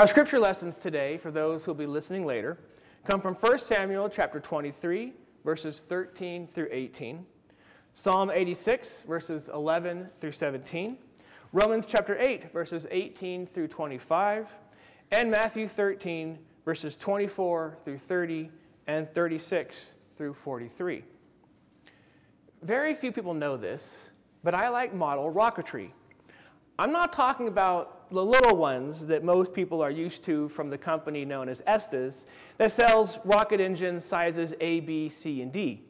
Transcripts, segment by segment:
Our scripture lessons today, for those who will be listening later, come from 1 Samuel chapter 23, verses 13 through 18, Psalm 86, verses 11 through 17, Romans chapter 8, verses 18 through 25, and Matthew 13, verses 24 through 30 and 36 through 43. Very few people know this, but I like model rocketry. I'm not talking about the little ones that most people are used to from the company known as Estes that sells rocket engines sizes A, B, C, and D.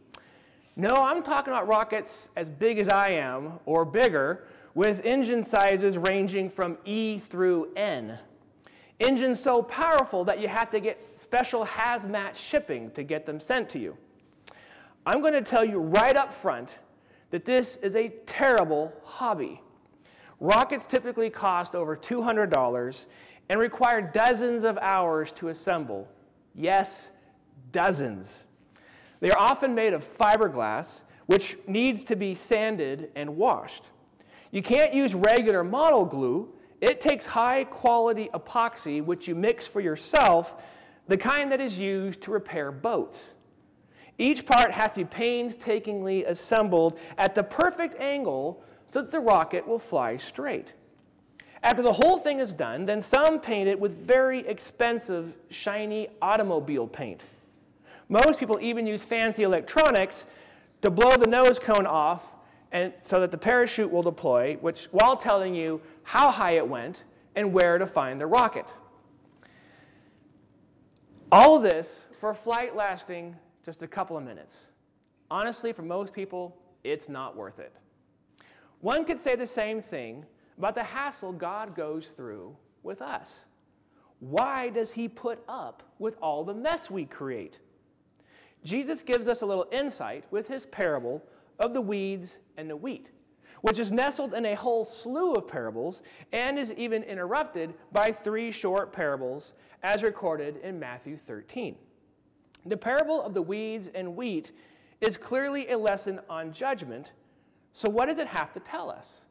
No, I'm talking about rockets as big as I am or bigger with engine sizes ranging from E through N. Engines so powerful that you have to get special hazmat shipping to get them sent to you. I'm going to tell you right up front that this is a terrible hobby. Rockets typically cost over $200 and require dozens of hours to assemble. Yes, dozens. They are often made of fiberglass, which needs to be sanded and washed. You can't use regular model glue. It takes high quality epoxy, which you mix for yourself, the kind that is used to repair boats. Each part has to be painstakingly assembled at the perfect angle so that the rocket will fly straight. After the whole thing is done, then some paint it with very expensive, shiny automobile paint. Most people even use fancy electronics to blow the nose cone off and so that the parachute will deploy, which while telling you how high it went and where to find the rocket. All of this for a flight lasting just a couple of minutes. Honestly, for most people, it's not worth it. One could say the same thing about the hassle God goes through with us. Why does he put up with all the mess we create? Jesus gives us a little insight with his parable of the weeds and the wheat, which is nestled in a whole slew of parables and is even interrupted by three short parables as recorded in Matthew 13. The parable of the weeds and wheat is clearly a lesson on judgment so, what does it have to tell us?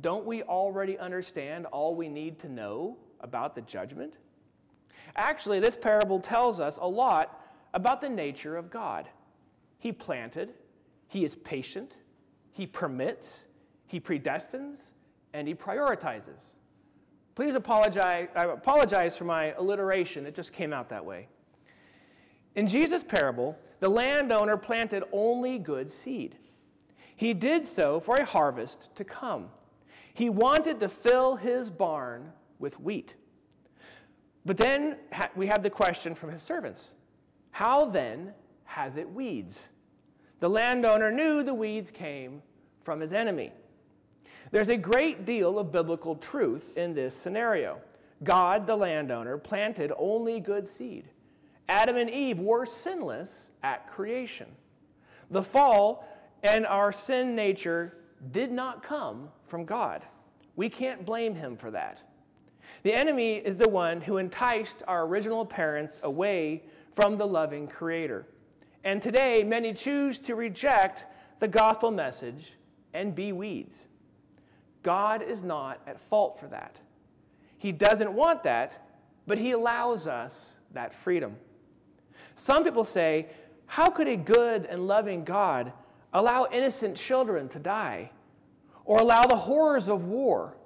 Don't we already understand all we need to know about the judgment? Actually, this parable tells us a lot about the nature of God. He planted, He is patient, He permits, He predestines, and He prioritizes. Please apologize, I apologize for my alliteration, it just came out that way. In Jesus' parable, the landowner planted only good seed. He did so for a harvest to come. He wanted to fill his barn with wheat. But then we have the question from his servants How then has it weeds? The landowner knew the weeds came from his enemy. There's a great deal of biblical truth in this scenario. God, the landowner, planted only good seed. Adam and Eve were sinless at creation. The fall and our sin nature did not come from God. We can't blame him for that. The enemy is the one who enticed our original parents away from the loving Creator. And today, many choose to reject the gospel message and be weeds. God is not at fault for that. He doesn't want that, but He allows us that freedom. Some people say, How could a good and loving God allow innocent children to die, or allow the horrors of war,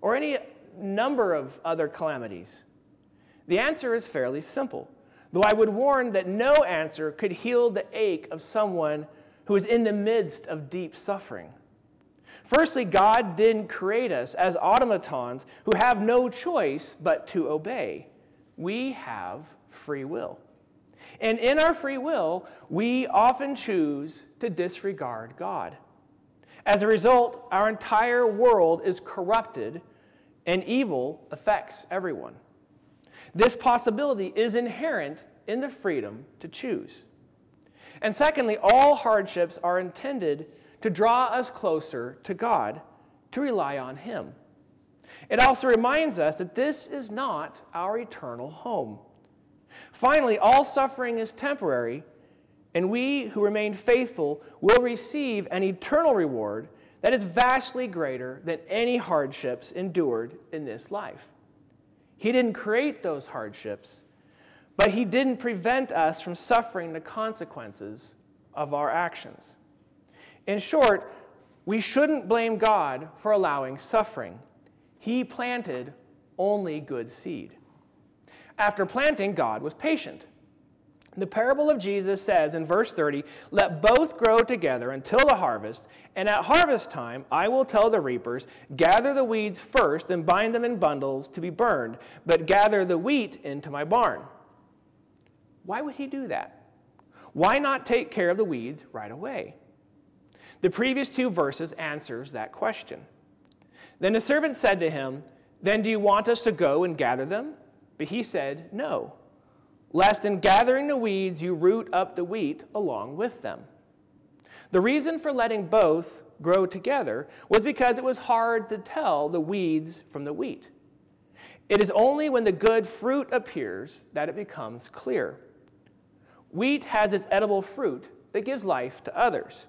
or any number of other calamities? The answer is fairly simple, though I would warn that no answer could heal the ache of someone who is in the midst of deep suffering. Firstly, God didn't create us as automatons who have no choice but to obey. We have free will. And in our free will, we often choose to disregard God. As a result, our entire world is corrupted and evil affects everyone. This possibility is inherent in the freedom to choose. And secondly, all hardships are intended to draw us closer to God, to rely on Him. It also reminds us that this is not our eternal home. Finally, all suffering is temporary, and we who remain faithful will receive an eternal reward that is vastly greater than any hardships endured in this life. He didn't create those hardships, but He didn't prevent us from suffering the consequences of our actions. In short, we shouldn't blame God for allowing suffering. He planted only good seed. After planting, God was patient. The parable of Jesus says in verse 30 Let both grow together until the harvest, and at harvest time I will tell the reapers, Gather the weeds first and bind them in bundles to be burned, but gather the wheat into my barn. Why would he do that? Why not take care of the weeds right away? The previous two verses answers that question. Then the servant said to him, Then do you want us to go and gather them? But he said, No lest in gathering the weeds you root up the wheat along with them. The reason for letting both grow together was because it was hard to tell the weeds from the wheat. It is only when the good fruit appears that it becomes clear. Wheat has its edible fruit that gives life to others,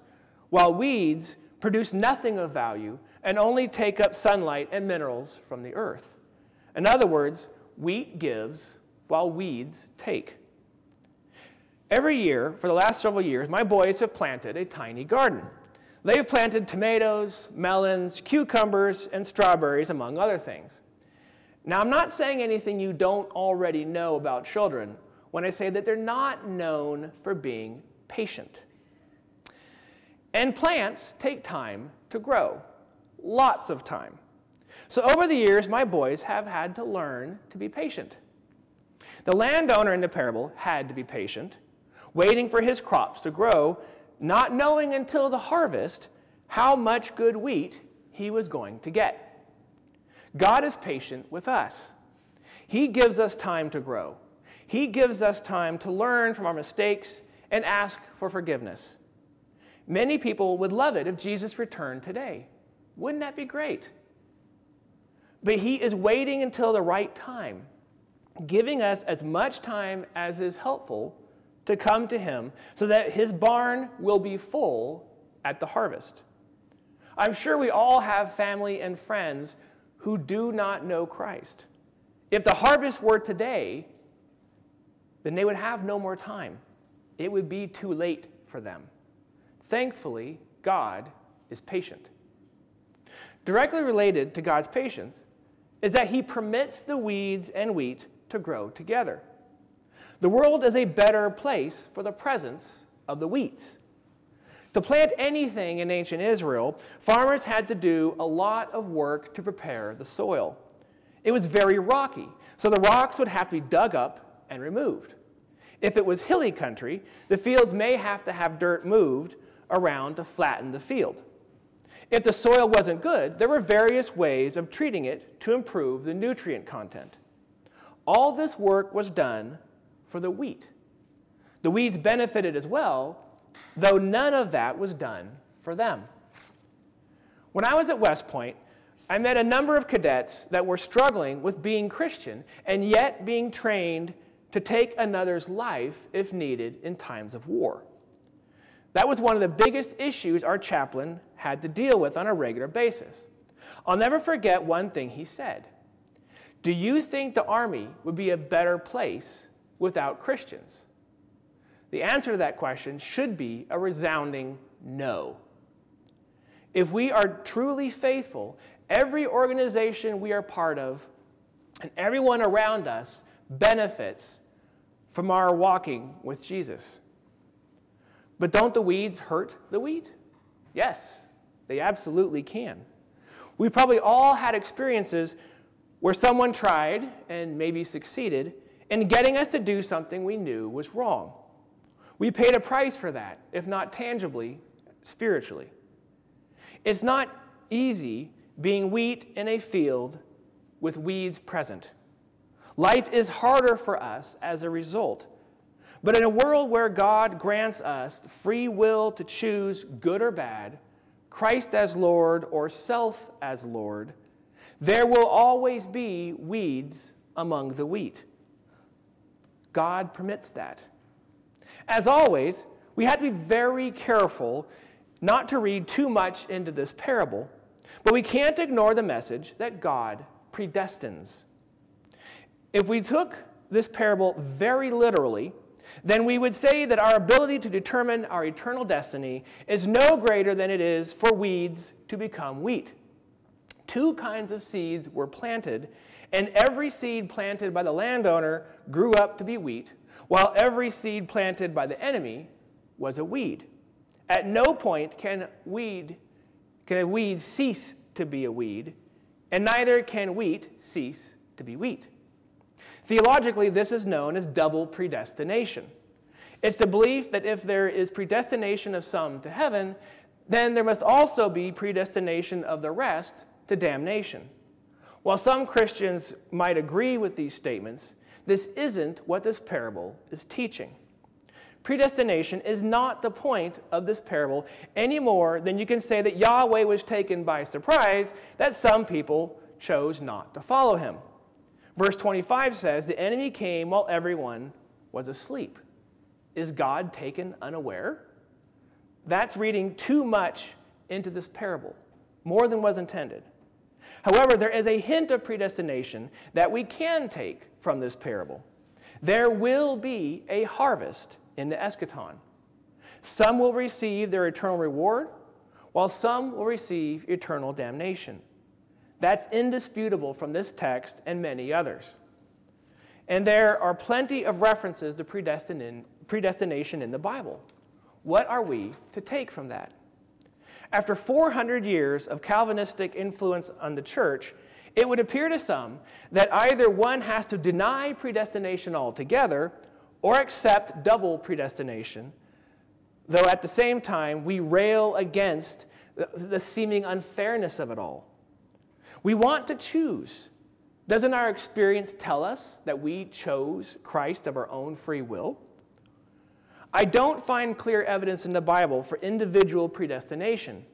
while weeds produce nothing of value and only take up sunlight and minerals from the earth. In other words, wheat gives while weeds take. Every year, for the last several years, my boys have planted a tiny garden. They have planted tomatoes, melons, cucumbers, and strawberries, among other things. Now, I'm not saying anything you don't already know about children when I say that they're not known for being patient. And plants take time to grow, lots of time. So, over the years, my boys have had to learn to be patient. The landowner in the parable had to be patient, waiting for his crops to grow, not knowing until the harvest how much good wheat he was going to get. God is patient with us. He gives us time to grow. He gives us time to learn from our mistakes and ask for forgiveness. Many people would love it if Jesus returned today. Wouldn't that be great? But he is waiting until the right time giving us as much time as is helpful to come to him so that his barn will be full at the harvest. I'm sure we all have family and friends who do not know Christ. If the harvest were today, then they would have no more time. It would be too late for them. Thankfully, God is patient. Directly related to God's patience is that He permits the weeds and wheat to grow together. The world is a better place for the presence of the wheats. To plant anything in ancient Israel, farmers had to do a lot of work to prepare the soil. It was very rocky, so the rocks would have to be dug up and removed. If it was hilly country, the fields may have to have dirt moved around to flatten the field. If the soil wasn't good, there were various ways of treating it to improve the nutrient content. All this work was done for the wheat. The weeds benefited as well, though none of that was done for them. When I was at West Point, I met a number of cadets that were struggling with being Christian and yet being trained to take another's life if needed in times of war. That was one of the biggest issues our chaplain had to deal with on a regular basis. I'll never forget one thing he said. Do you think the army would be a better place without Christians? The answer to that question should be a resounding no. If we are truly faithful, every organization we are part of and everyone around us benefits from our walking with Jesus. But don't the weeds hurt the wheat? Yes, they absolutely can. We've probably all had experiences where someone tried and maybe succeeded in getting us to do something we knew was wrong. We paid a price for that, if not tangibly, spiritually. It's not easy being wheat in a field with weeds present. Life is harder for us as a result. But in a world where God grants us free will to choose good or bad, Christ as Lord or self as Lord, there will always be weeds among the wheat. God permits that. As always, we have to be very careful not to read too much into this parable, but we can't ignore the message that God predestines. If we took this parable very literally, then we would say that our ability to determine our eternal destiny is no greater than it is for weeds to become wheat. Two kinds of seeds were planted, and every seed planted by the landowner grew up to be wheat, while every seed planted by the enemy was a weed. At no point can weed can a weed cease to be a weed, and neither can wheat cease to be wheat. Theologically, this is known as double predestination. It's the belief that if there is predestination of some to heaven, then there must also be predestination of the rest to damnation. While some Christians might agree with these statements, this isn't what this parable is teaching. Predestination is not the point of this parable any more than you can say that Yahweh was taken by surprise that some people chose not to follow him. Verse 25 says, The enemy came while everyone was asleep. Is God taken unaware? That's reading too much into this parable, more than was intended. However, there is a hint of predestination that we can take from this parable. There will be a harvest in the eschaton. Some will receive their eternal reward, while some will receive eternal damnation. That's indisputable from this text and many others. And there are plenty of references to predestination in the Bible. What are we to take from that? After 400 years of Calvinistic influence on the church, it would appear to some that either one has to deny predestination altogether or accept double predestination, though at the same time we rail against the seeming unfairness of it all. We want to choose. Doesn't our experience tell us that we chose Christ of our own free will? I don't find clear evidence in the Bible for individual predestination.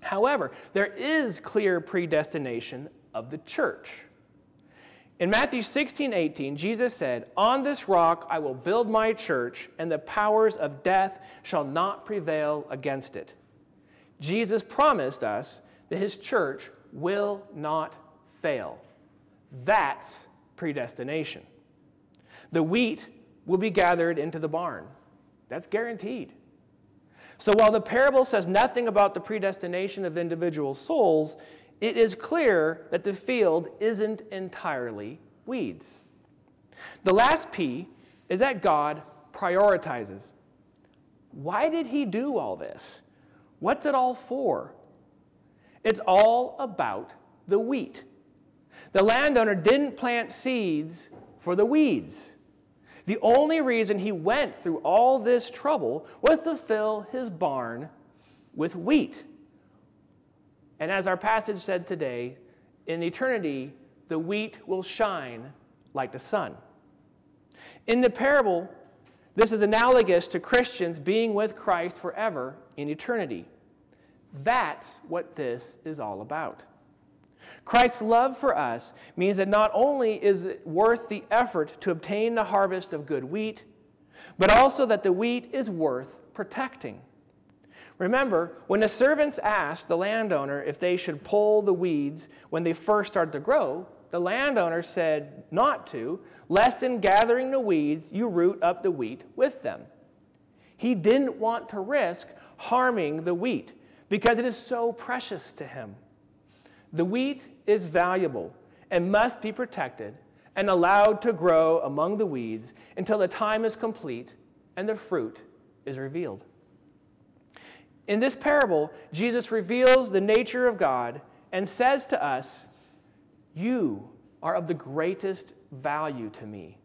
However, there is clear predestination of the church. In Matthew 16, 18, Jesus said, On this rock I will build my church, and the powers of death shall not prevail against it. Jesus promised us that his church will not fail. That's predestination. The wheat will be gathered into the barn. That's guaranteed. So while the parable says nothing about the predestination of individual souls, it is clear that the field isn't entirely weeds. The last P is that God prioritizes. Why did he do all this? What's it all for? It's all about the wheat. The landowner didn't plant seeds for the weeds. The only reason he went through all this trouble was to fill his barn with wheat. And as our passage said today, in eternity, the wheat will shine like the sun. In the parable, this is analogous to Christians being with Christ forever in eternity. That's what this is all about. Christ's love for us means that not only is it worth the effort to obtain the harvest of good wheat, but also that the wheat is worth protecting. Remember, when the servants asked the landowner if they should pull the weeds when they first started to grow, the landowner said not to, lest in gathering the weeds you root up the wheat with them. He didn't want to risk harming the wheat because it is so precious to him. The wheat is valuable and must be protected and allowed to grow among the weeds until the time is complete and the fruit is revealed. In this parable, Jesus reveals the nature of God and says to us, You are of the greatest value to me.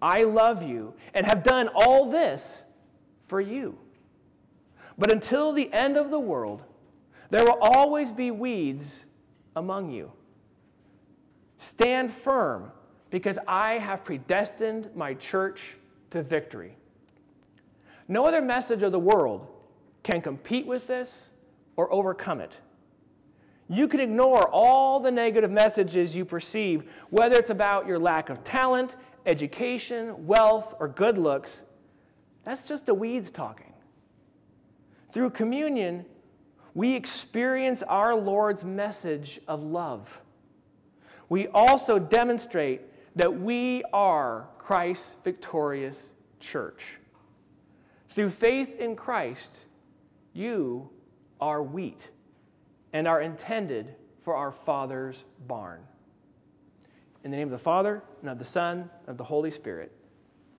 I love you and have done all this for you. But until the end of the world, there will always be weeds among you. Stand firm, because I have predestined my church to victory. No other message of the world can compete with this or overcome it. You can ignore all the negative messages you perceive, whether it's about your lack of talent, education, wealth, or good looks. That's just the weeds talking. Through communion, we experience our Lord's message of love. We also demonstrate that we are Christ's victorious church. Through faith in Christ, you are wheat and are intended for our Father's barn. In the name of the Father, and of the Son, and of the Holy Spirit.